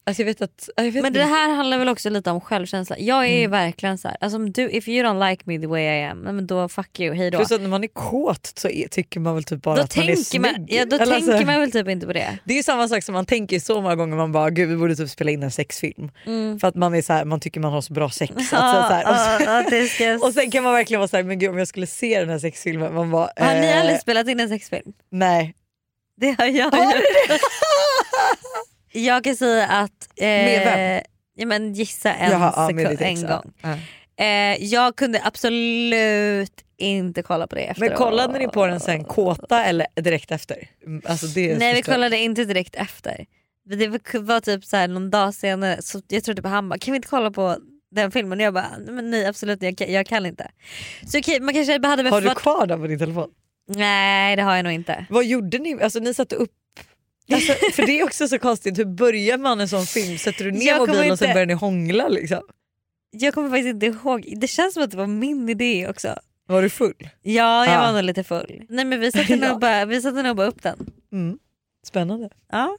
alltså jag vet att... Jag vet Men inte. det här handlar väl också lite om självkänsla. Jag är ju Mm. verkligen så här, alltså om du, if you don't like me the way I am, men då fuck you, hejdå. Plus att när man är kåt så är, tycker man väl typ bara Då, att man är snygg. man, ja, då Eller tänker alltså, man väl typ inte på det. Det är ju samma sak som man tänker så många gånger man bara gud vi borde typ spela in en sexfilm. Mm. För att man, är så här, man tycker man har så bra sex. Att, så, Ja, så här, och, så, sen kan man verkligen vara såhär men gud om jag skulle se den här sexfilmen man bara Har ni eh, aldrig spelat in en sexfilm? Nej. Det har jag gjort. Jag kan säga att... Eh, Med vem? Ja, men gissa en, Jaha, ja, sekund, en gång. Ja. Eh, jag kunde absolut inte kolla på det Men efteråt. kollade ni på den sen kåta eller direkt efter? Mm, Alltså Nej vi förstört. kollade inte direkt efter. Det var, typ så här någon dag senare, så jag trodde på han bara, kan vi inte kolla på den filmen? Och jag bara, "Nej, men absolut jag, kan- jag kan inte. Så man kanske hade behövt Har du varit- kvar den på din telefon? Nej det har jag nog inte. Vad gjorde ni? Alltså ni satte upp Alltså, för det är också så konstigt, hur börjar man en sån film? Sätter du ner mobilen och sen inte- börjar ni hångla liksom? Jag kommer faktiskt inte ihåg, det känns som att det var min idé också. Var du full? Ja jag Ah. var nog lite full. Nej men vi satte, Ja. nog, bara, vi satte nog bara upp den. Mm. Spännande. Ja,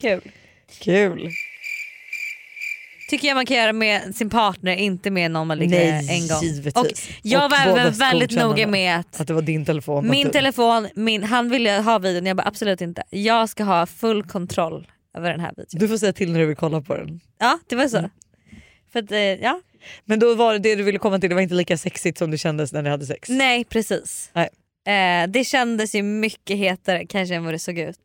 kul. Kul. Tycker jag man kan göra med sin partner, inte med någon man ligger Nej en gång. givetvis. Och jag Och var väldigt noga med att Att det var din telefon. min telefon, min, han ville ha videon, jag bara absolut inte. Jag ska ha full kontroll över den här videon. Du får säga till när du vill kolla på den. Ja det var så. Mm. För att, eh, ja. Men då var det, det du ville komma till, det var inte lika sexigt som det kändes när ni hade sex. Nej precis. Nej. Eh, det kändes ju mycket hetare kanske än vad det såg ut.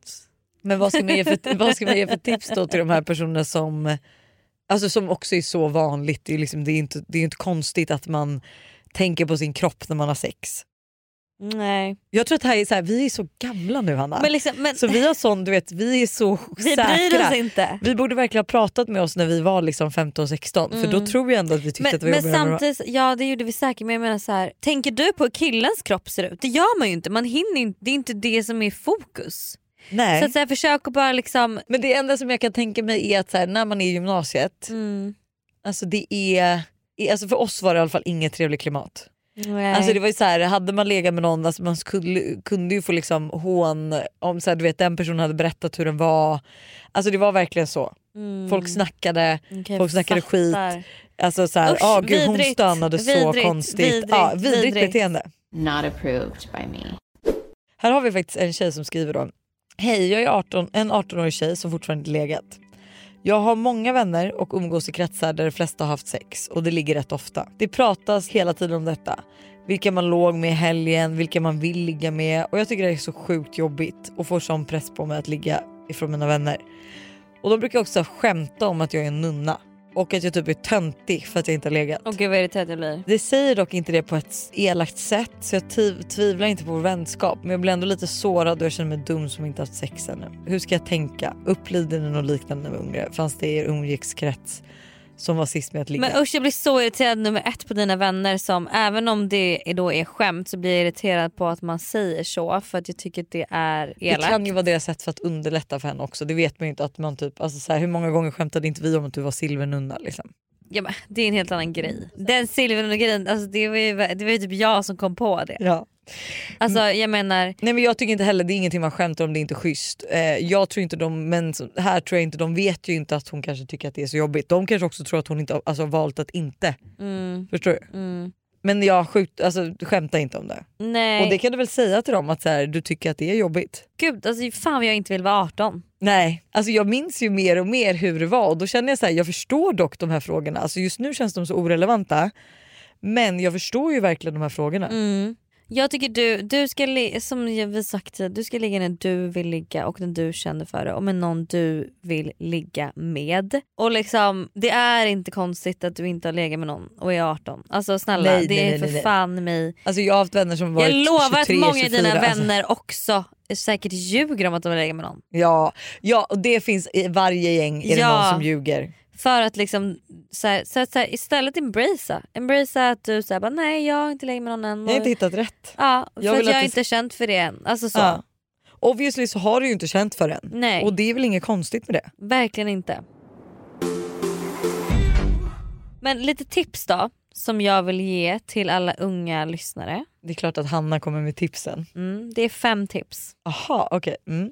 Men vad ska man ge för, vad ska man ge för tips då till de här personerna som, alltså som också är så vanligt. Det är, liksom, det är, inte, det är inte konstigt att man tänker på sin kropp när man har sex. Nej. Jag tror att det här är så här, vi är så gamla nu Hanna. Men liksom, men, så vi har sån, du vet, vi är så vi säkra. bryr oss inte. Vi borde verkligen ha pratat med oss när vi var liksom 15-16 för då Mm. tror jag ändå att vi tyckte Men, att det var men samtidigt, ja det gjorde vi säkert men jag menar så här, tänker du på hur killens kropp ser ut? Det gör man ju inte, man hinner inte, det är inte det som är fokus. Nej. Så att så här, försök att bara liksom... Men det enda som jag kan tänka mig är att så här, när man är i gymnasiet, Mm, alltså det är, alltså för oss var det i alla fall inget trevligt klimat. nej. Alltså det var ju så här, hade man legat med någon, alltså man skulle, kunde ju få liksom hån om så här, du vet, den personen hade berättat hur den var. Alltså det var verkligen så. Mm, Folk snackade, okej, folk snackade fattar. alltså så här, Usch, ah, gud, hon vidrigt, stönade så vidrigt, konstigt. vidrigt, ja, vidrigt, vidrigt. beteende. Not approved by me. Här har vi faktiskt en tjej som skriver då. Hej, jag är 18, en 18-årig tjej som fortfarande inte legat. Jag har många vänner och umgås i kretsar där de flesta har haft sex och det ligger rätt ofta. Det pratas hela tiden om detta. Vilka man låg med i helgen, vilka man vill ligga med och jag tycker det är så sjukt jobbigt och får sån press på mig att ligga ifrån mina vänner. Och de brukar också skämta om att jag är en nunna och att jag typ är töntig för att jag inte har legat. Åh gud vad irriterad jag blir. Det säger dock inte det på ett elakt sätt så jag tv- tvivlar inte på vår vänskap men jag blir ändå lite sårad och jag känner mig dum som inte haft sex ännu. Hur ska jag tänka? Upplevde ni något liknande var yngre? Fanns det i er umgängeskrets som var sist med att ligga? Men usch jag blir så irriterad nummer ett på dina vänner som även om det då är skämt så blir jag irriterad på att man säger så för att jag tycker att det är det elakt. kan ju vara deras sätt för att underlätta för henne också. Det vet man ju inte att man typ, alltså så här, hur många gånger skämtade inte vi om att du var silvernunna liksom? Ja, men, det är en helt annan grej. Den silvern alltså, det, var ju, det var ju typ jag som kom på det. Ja. Alltså jag menar, Nej men jag tycker inte heller det är ingenting man skämtar om det är inte schysst. Eh, jag tror inte de, men här tror jag inte, de vet ju inte att hon kanske tycker att det är så jobbigt. De kanske också tror att hon inte har alltså, valt att inte. mm, Förstår du? mm, Men jag sjukt, alltså, skämta inte om det. nej Och det kan du väl säga till dem att så här, du tycker att det är jobbigt? gud alltså fan vad jag inte vill vara 18. Nej, alltså jag minns ju mer och mer hur det var och då känner jag så här, jag förstår dock de här frågorna. Alltså just nu känns de så orelevanta. Men jag förstår ju verkligen de här frågorna. Mm. Jag tycker du, du ska som vi sagt du ska ligga när du vill ligga och när du känner för det och med någon du vill ligga med. Och liksom det är inte konstigt att du inte har legat med någon och är 18. Alltså snälla Nej, det nej, är nej, för fan mig. Alltså jag har haft vänner som varit Jag lovar att 23, många av dina 24, alltså. vänner också säkert ljuger om att de har legat med någon. Ja, ja, och det finns i varje gäng är det Ja. någon som ljuger. För att liksom så här, så att, så här, istället embracea. Embracea att du säger nej jag har inte legat med någon än. Jag har inte hittat rätt. Ja, för Jag att jag har inte känt för det än. Alltså så. Ja. Obviously så har du ju inte känt för den. Nej. Och det är väl inget konstigt med det. Verkligen inte. Men lite tips då som jag vill ge till alla unga lyssnare. Det är klart att Hanna kommer med tipsen. Mm, det är fem tips. Aha, okej. Mm.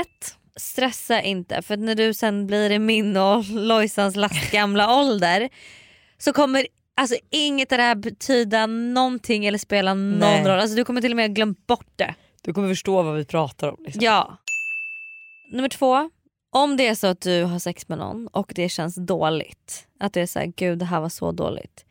Ett, Stressa inte för när du sen blir i min och Lojsans lastgamla ålder så kommer alltså inget av det här betyda någonting eller spela någon Nej. roll. Alltså, du kommer till och med glömt bort det. Du kommer förstå vad vi pratar om. Liksom. Ja. Nummer två. Om det är så att du har sex med någon och det känns dåligt, att det är så här, gud det här var så dåligt.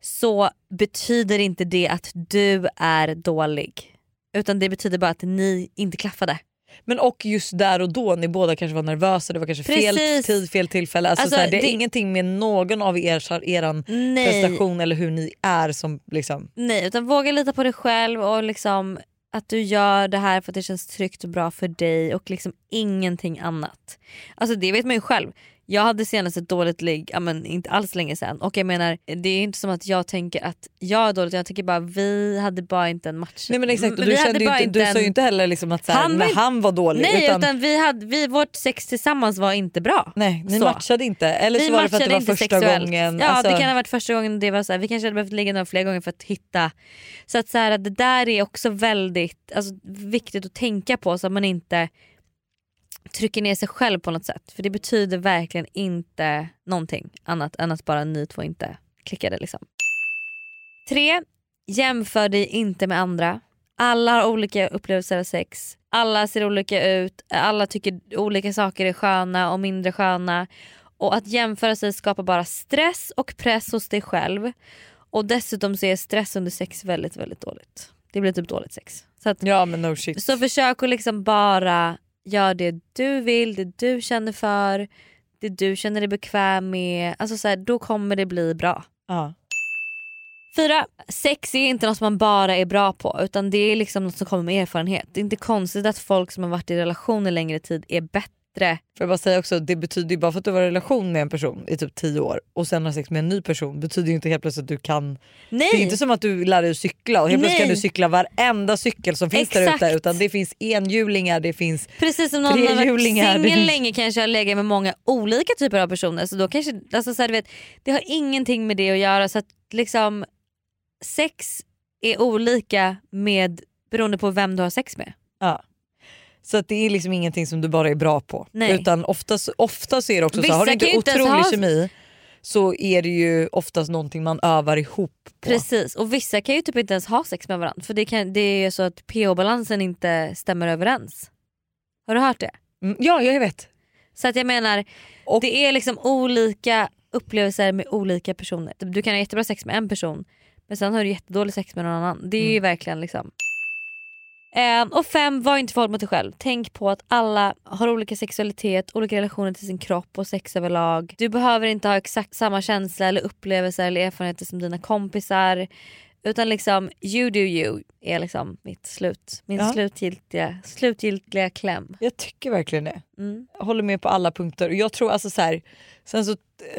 Så betyder inte det att du är dålig. Utan det betyder bara att ni inte klaffade. Men och just där och då, ni båda kanske var nervösa, det var kanske fel Precis. tid, fel tillfälle. Alltså, Alltså, så här, det är det- ingenting med någon av er, eran Nej. prestation eller hur ni är som liksom... Nej utan våga lita på dig själv och liksom att du gör det här för att det känns tryggt och bra för dig och liksom ingenting annat. Alltså det vet man ju själv. Jag hade senast ett dåligt ligg, ja, men inte alls länge sedan och jag menar det är inte som att jag tänker att jag är dåligt, jag tänker bara vi hade bara inte en match. Nej men exakt, och du, vi kände ju bara inte, du en- sa ju inte heller liksom att så här, Han var när inte- han var dålig. Nej utan, utan, vi hade, vi, vårt sex tillsammans var inte bra. nej, ni Så. matchade inte. Eller vi så var det för att det var inte första sexuellt. gången. Ja alltså, det kan ha varit första gången det var så här, vi kanske hade behövt ligga några fler gånger för att hitta. Så att så här, det där är också väldigt alltså, viktigt att tänka på så att man inte trycker ner sig själv på något sätt. För det betyder verkligen inte någonting annat än att bara ni två inte klickade. Liksom. Tre, jämför dig inte med andra. Alla har olika upplevelser av sex. Alla ser olika ut. Alla tycker olika saker är sköna och mindre sköna. Och att jämföra sig skapar bara stress och press hos dig själv. Och dessutom så är stress under sex väldigt väldigt dåligt. Det blir typ dåligt sex. Så, att, Ja men no shit. så försök att liksom bara göra det du vill, det du känner för, det du känner dig bekväm med. Alltså så här, då kommer det bli bra. Ja. Fyra, sex är inte något man bara är bra på utan det är liksom något som kommer med erfarenhet. Det är inte konstigt att folk som har varit i relationer längre tid är bättre. Får jag bara säga också, det betyder ju bara för att du var i relation med en person i typ 10 år och sen har sex med en ny person betyder ju inte helt plötsligt att du kan Nej. Det är inte som att du lär dig att cykla och helt plötsligt kan Nej. du cykla varenda cykel som finns där ute utan det finns enhjulingar, det finns Precis som någon har varit singel länge kanske har legat med många olika typer av personer. Så då kanske, alltså så här, du vet, det har ingenting med det att göra. Så att liksom, sex är olika med beroende på vem du har sex med. Ja. Så att det är liksom ingenting som du bara är bra på. Nej. Utan oftast, oftast är det också så, Vissa har du inte ju otrolig ha- kemi så är det ju oftast någonting man övar ihop på. Precis och vissa kan ju typ inte ens ha sex med varandra för det, kan, det är ju så att pH-balansen inte stämmer överens. Har du hört det? Mm, ja jag vet. Så att jag menar, Och- det är liksom olika upplevelser med olika personer. Du kan ha jättebra sex med en person men sen har du jättedålig sex med någon annan. Det är ju Mm. verkligen liksom... Eh, och fem, var inte för hård mot dig själv. Tänk på att alla har olika sexualitet, olika relationer till sin kropp och sex överlag. Du behöver inte ha exakt samma känsla eller upplevelser eller erfarenheter som dina kompisar. Utan liksom you do you är liksom mitt slut. Min Ja. slutgiltiga, slutgiltiga kläm. Jag tycker verkligen det. Mm. Jag håller med på alla punkter. Jag tror alltså så här, sen så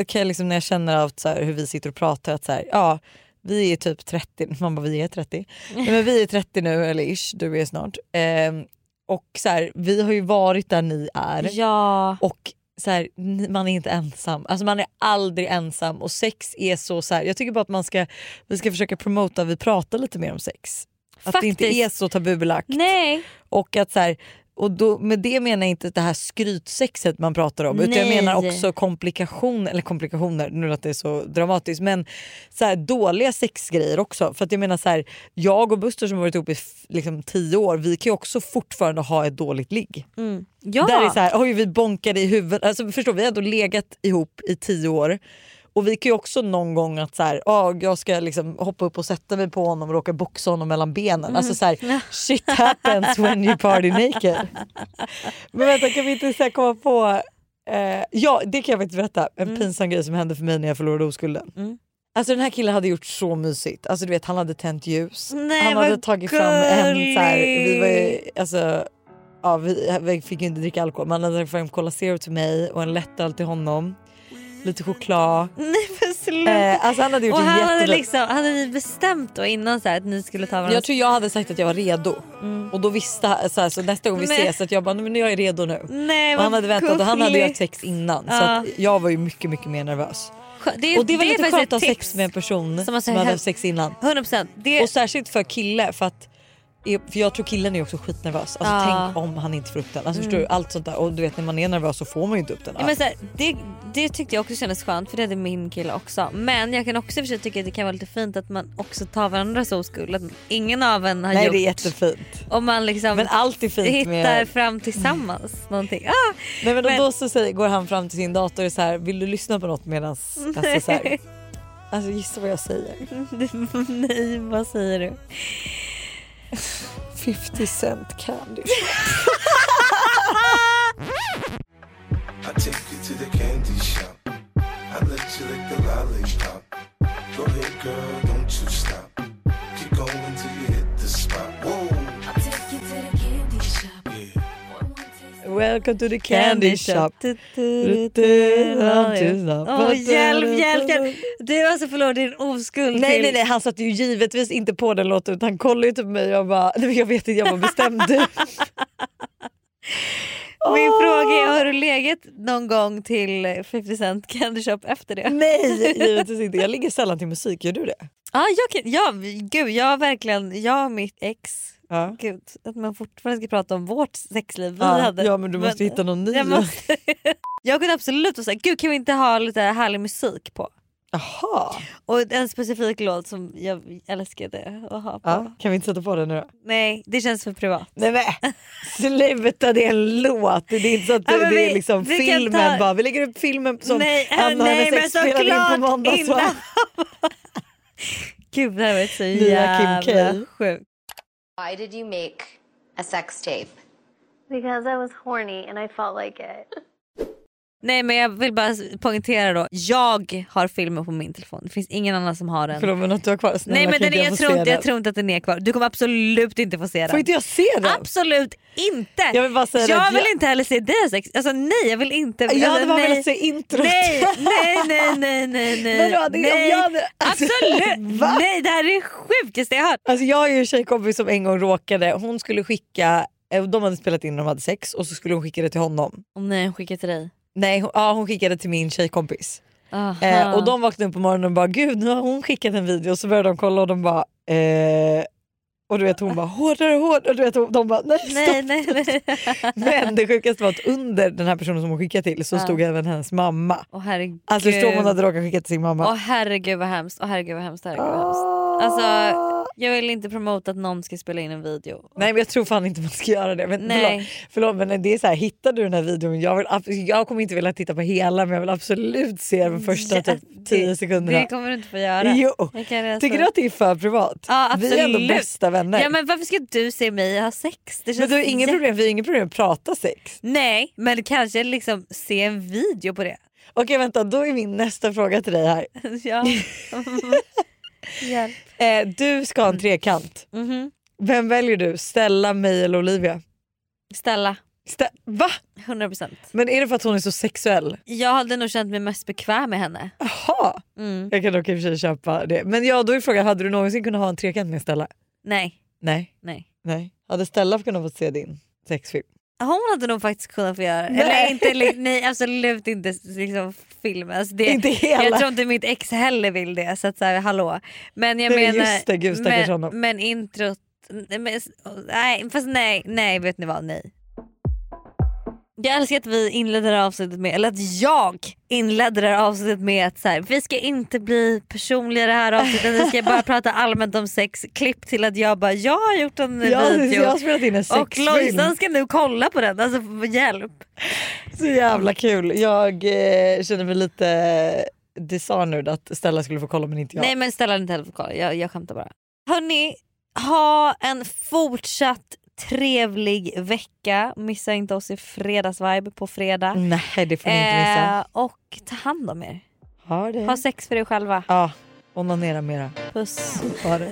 kan jag liksom när jag känner av så här, hur vi sitter och pratar att så här, ja vi är typ 30, man bara vi är 30. Nej, men vi är 30 nu eller ish, du är snart. Ehm, och så här, vi har ju varit där ni är. Ja. Och så här, man är inte ensam. Alltså man är aldrig ensam och sex är så, så här, jag tycker bara att man ska, vi ska försöka promota att vi pratar lite mer om sex. Att det inte Faktiskt. är så tabubelagt. Nej. Och att så här, och då, med det menar jag inte det här skrytsexet man pratar om utan jag Nej. menar också komplikationer, eller komplikationer, nu låter det så dramatiskt men så här, dåliga sexgrejer också. För att jag menar så här, jag och Buster som har varit ihop i liksom, tio år vi kan ju också fortfarande ha ett dåligt ligg. Mm. Ja. Där är så här, oj vi bonkade i huvudet, alltså, förstår vi har ändå legat ihop i tio år och vi kan ju också någon gång att så här, "Ah, jag ska liksom hoppa upp och sätta mig på honom och råka boxa honom mellan benen. Alltså så här, shit happens when you party naked. Men vänta kan vi inte så komma på, eh, ja det kan jag faktiskt berätta, en pinsam grej som hände för mig när jag förlorade oskulden. Mm. Alltså den här killen hade gjort så mysigt. Alltså du vet han hade tänt ljus. Nej, han hade tagit fram en så här, vi var ju, gulligt. alltså, ja, vi, vi fick ju inte dricka alkohol men han hade tagit fram Cola Zero till mig och en lättöl till honom. Lite choklad. Nej men sluta. Eh, alltså han hade gjort och han hade, liksom, hade ni bestämt då innan så här, att ni skulle ta varandras... Jag tror jag hade sagt att jag var redo och då visste så, här, så nästa gång vi Mm. Men- ses att jag bara "Nej, men jag är redo nu. Nej, och han hade väntat och han hade ju haft sex innan så Ja. att jag var ju mycket mycket mer nervös. Det, är- och det var är lite skönt att ha sex med en person Som som, hade haft sex innan. 100%. Det, Och särskilt för kille för att för jag tror killen är också skitnervös. Alltså Ja. tänk om han inte får upp den. Alltså Mm. förstår du? Allt sånt där. Och du vet när man är nervös så får man ju inte upp den. ja, men så här, det, det tyckte jag också kändes skönt för det hade min kille också. Men jag kan också och för tycka att det kan vara lite fint att man också tar varandras oskuld. Att ingen av en har Nej gjort. det är jättefint. Om man liksom Men allt är fint hittar med... fram tillsammans någonting. Ah, Nej, men, men- Då så säger, går han fram till sin dator och så här, vill du lyssna på något medan... Alltså, så här, alltså gissa vad jag säger. Nej vad säger du? 50 cent candy. I take you to the candy shop. I let you lick the lollipop. Go ahead, girl, don't you Welcome to the candy shop. Åh hjälp, hjälp, hjälp. Du alltså förlorat din oskuld Nej till... nej nej han satte ju givetvis inte på den låten utan han kollade ju typ på mig och jag bara, nej, jag vet inte jag var bestämd. Min Åh. fråga är, har du legat någon gång till 50 Cent Candy Shop efter det? Nej givetvis inte, jag ligger sällan till musik, gör du det? Ja, jag kan, ja gud jag har verkligen, jag och mitt ex, Ja. gud att man fortfarande ska prata om vårt sexliv vi Ja, hade. ja men du måste hitta någon ny. jag, måste, jag kunde absolut vara såhär, gud kan vi inte ha lite härlig musik på? Jaha. Och en specifik låt som jag älskade att ha på. Ja, kan vi inte sätta på den nu då? Nej det känns för privat. Nej men sluta det är en låt. Det är inte så att Ja, det, men det är vi- liksom vi filmen ta- bara. Vi lägger upp filmen som nej, Anna och nej hennes men ex spelade in på måndags. Gud det här var så jävla sjukt. Why did you make a sex tape? Because I was horny and I felt like it. Nej men jag vill bara poängtera då, jag har filmen på min telefon. Det finns ingen annan som har den. Förlåt men att du har kvar. Snälla, Nej men den är, jag tror inte, jag tror inte att den är kvar. Du kommer absolut inte få se den. Får inte jag se den? Absolut inte! Jag vill bara säga jag vill jag- inte heller se dig sex. Alltså nej jag vill inte. Jag hade alltså, bara nej. velat se introt. Nej, nej, nej, nej, nej, nej. Men då hade- om nej. jag hade- alltså, Absolut! va? Nej det här är det sjukaste jag hört. Alltså jag har ju en tjejkompis som en gång råkade, hon skulle skicka, eh, de hade spelat in när de hade sex och så skulle hon skicka det till honom. Om nej hon skickar till dig. Nej hon, ja, hon skickade till min tjejkompis. Eh, och de vaknade upp på morgonen och bara gud nu har hon skickat en video och så började de kolla och de bara eh, och du vet hon bara hårdare hårdare och du vet de bara nej stopp. nej, nej, nej. Men det sjukaste var att under den här personen som hon skickade till så Ja. stod även hennes mamma. Åh herregud. Alltså förstå om hon hade råkat skicka till sin mamma. Åh herregud vad hemskt. Åh herregud vad hemskt. Herregud, vad hemskt. Alltså jag vill inte promota att någon ska spela in en video. Nej men jag tror fan inte man ska göra det. Men Nej. Förlåt, förlåt men det är så här, hittar du den här videon, jag, vill, jag kommer inte vilja titta på hela men jag vill absolut se de första Ja, typ 10 sekunderna. Det kommer du inte få göra. Jo. Tycker du att det är för privat? Ja, Vi är ändå absolut. bästa vänner. Ja men varför ska du se mig ha sex? Det men du har inget problem, vi har inget problem att prata sex. Nej men kanske liksom se en video på det. Okej vänta, då är min nästa fråga till dig här. ja. Hjälp. Eh, du ska ha en trekant. Mhm. Vem väljer du? Stella, mig eller Olivia? Stella. Ste- Va? 100%. Men är det för att hon är så sexuell? Jag hade nog känt mig mest bekväm med henne. Jaha. Mm. Jag kan dock i och för sig köpa det. Men ja, då är frågan, hade du någonsin kunnat ha en trekant med Stella? Nej. Nej. Nej. Nej. Hade Stella kunnat få se din sexfilm? Hon hade nog faktiskt kunnat få göra det. Eller inte, nej absolut inte liksom filmen. Alltså det, Inte hela. Jag tror inte mitt ex heller vill det. Så att så här, hallå. Men jag Nej, menar, just det, gud, men, men introt, men, nej fast nej, nej vet ni vad, nej. Jag älskar att vi inledde det här avsnittet med, eller att jag inledde det här avsnittet med att så här, vi ska inte bli personliga det här avsnittet, vi ska bara prata allmänt om sex. Klipp till att jag bara, jag har gjort en Ja, video jag har spelat in en och sexfilm. Lojsan ska nu kolla på den, alltså hjälp. Så jävla kul. Jag eh, känner mig lite dishonored att Stella skulle få kolla men inte jag. Nej men ställ inte heller för kolla, jag, jag skämtar bara. Hörni, ha en fortsatt trevlig vecka. Missa inte oss i fredagsvibe på fredag. Nej det får ni inte missa. Eh, och ta hand om er. Ha det. Ha sex för er själva. Ja, onanera mera. Puss. Ha det.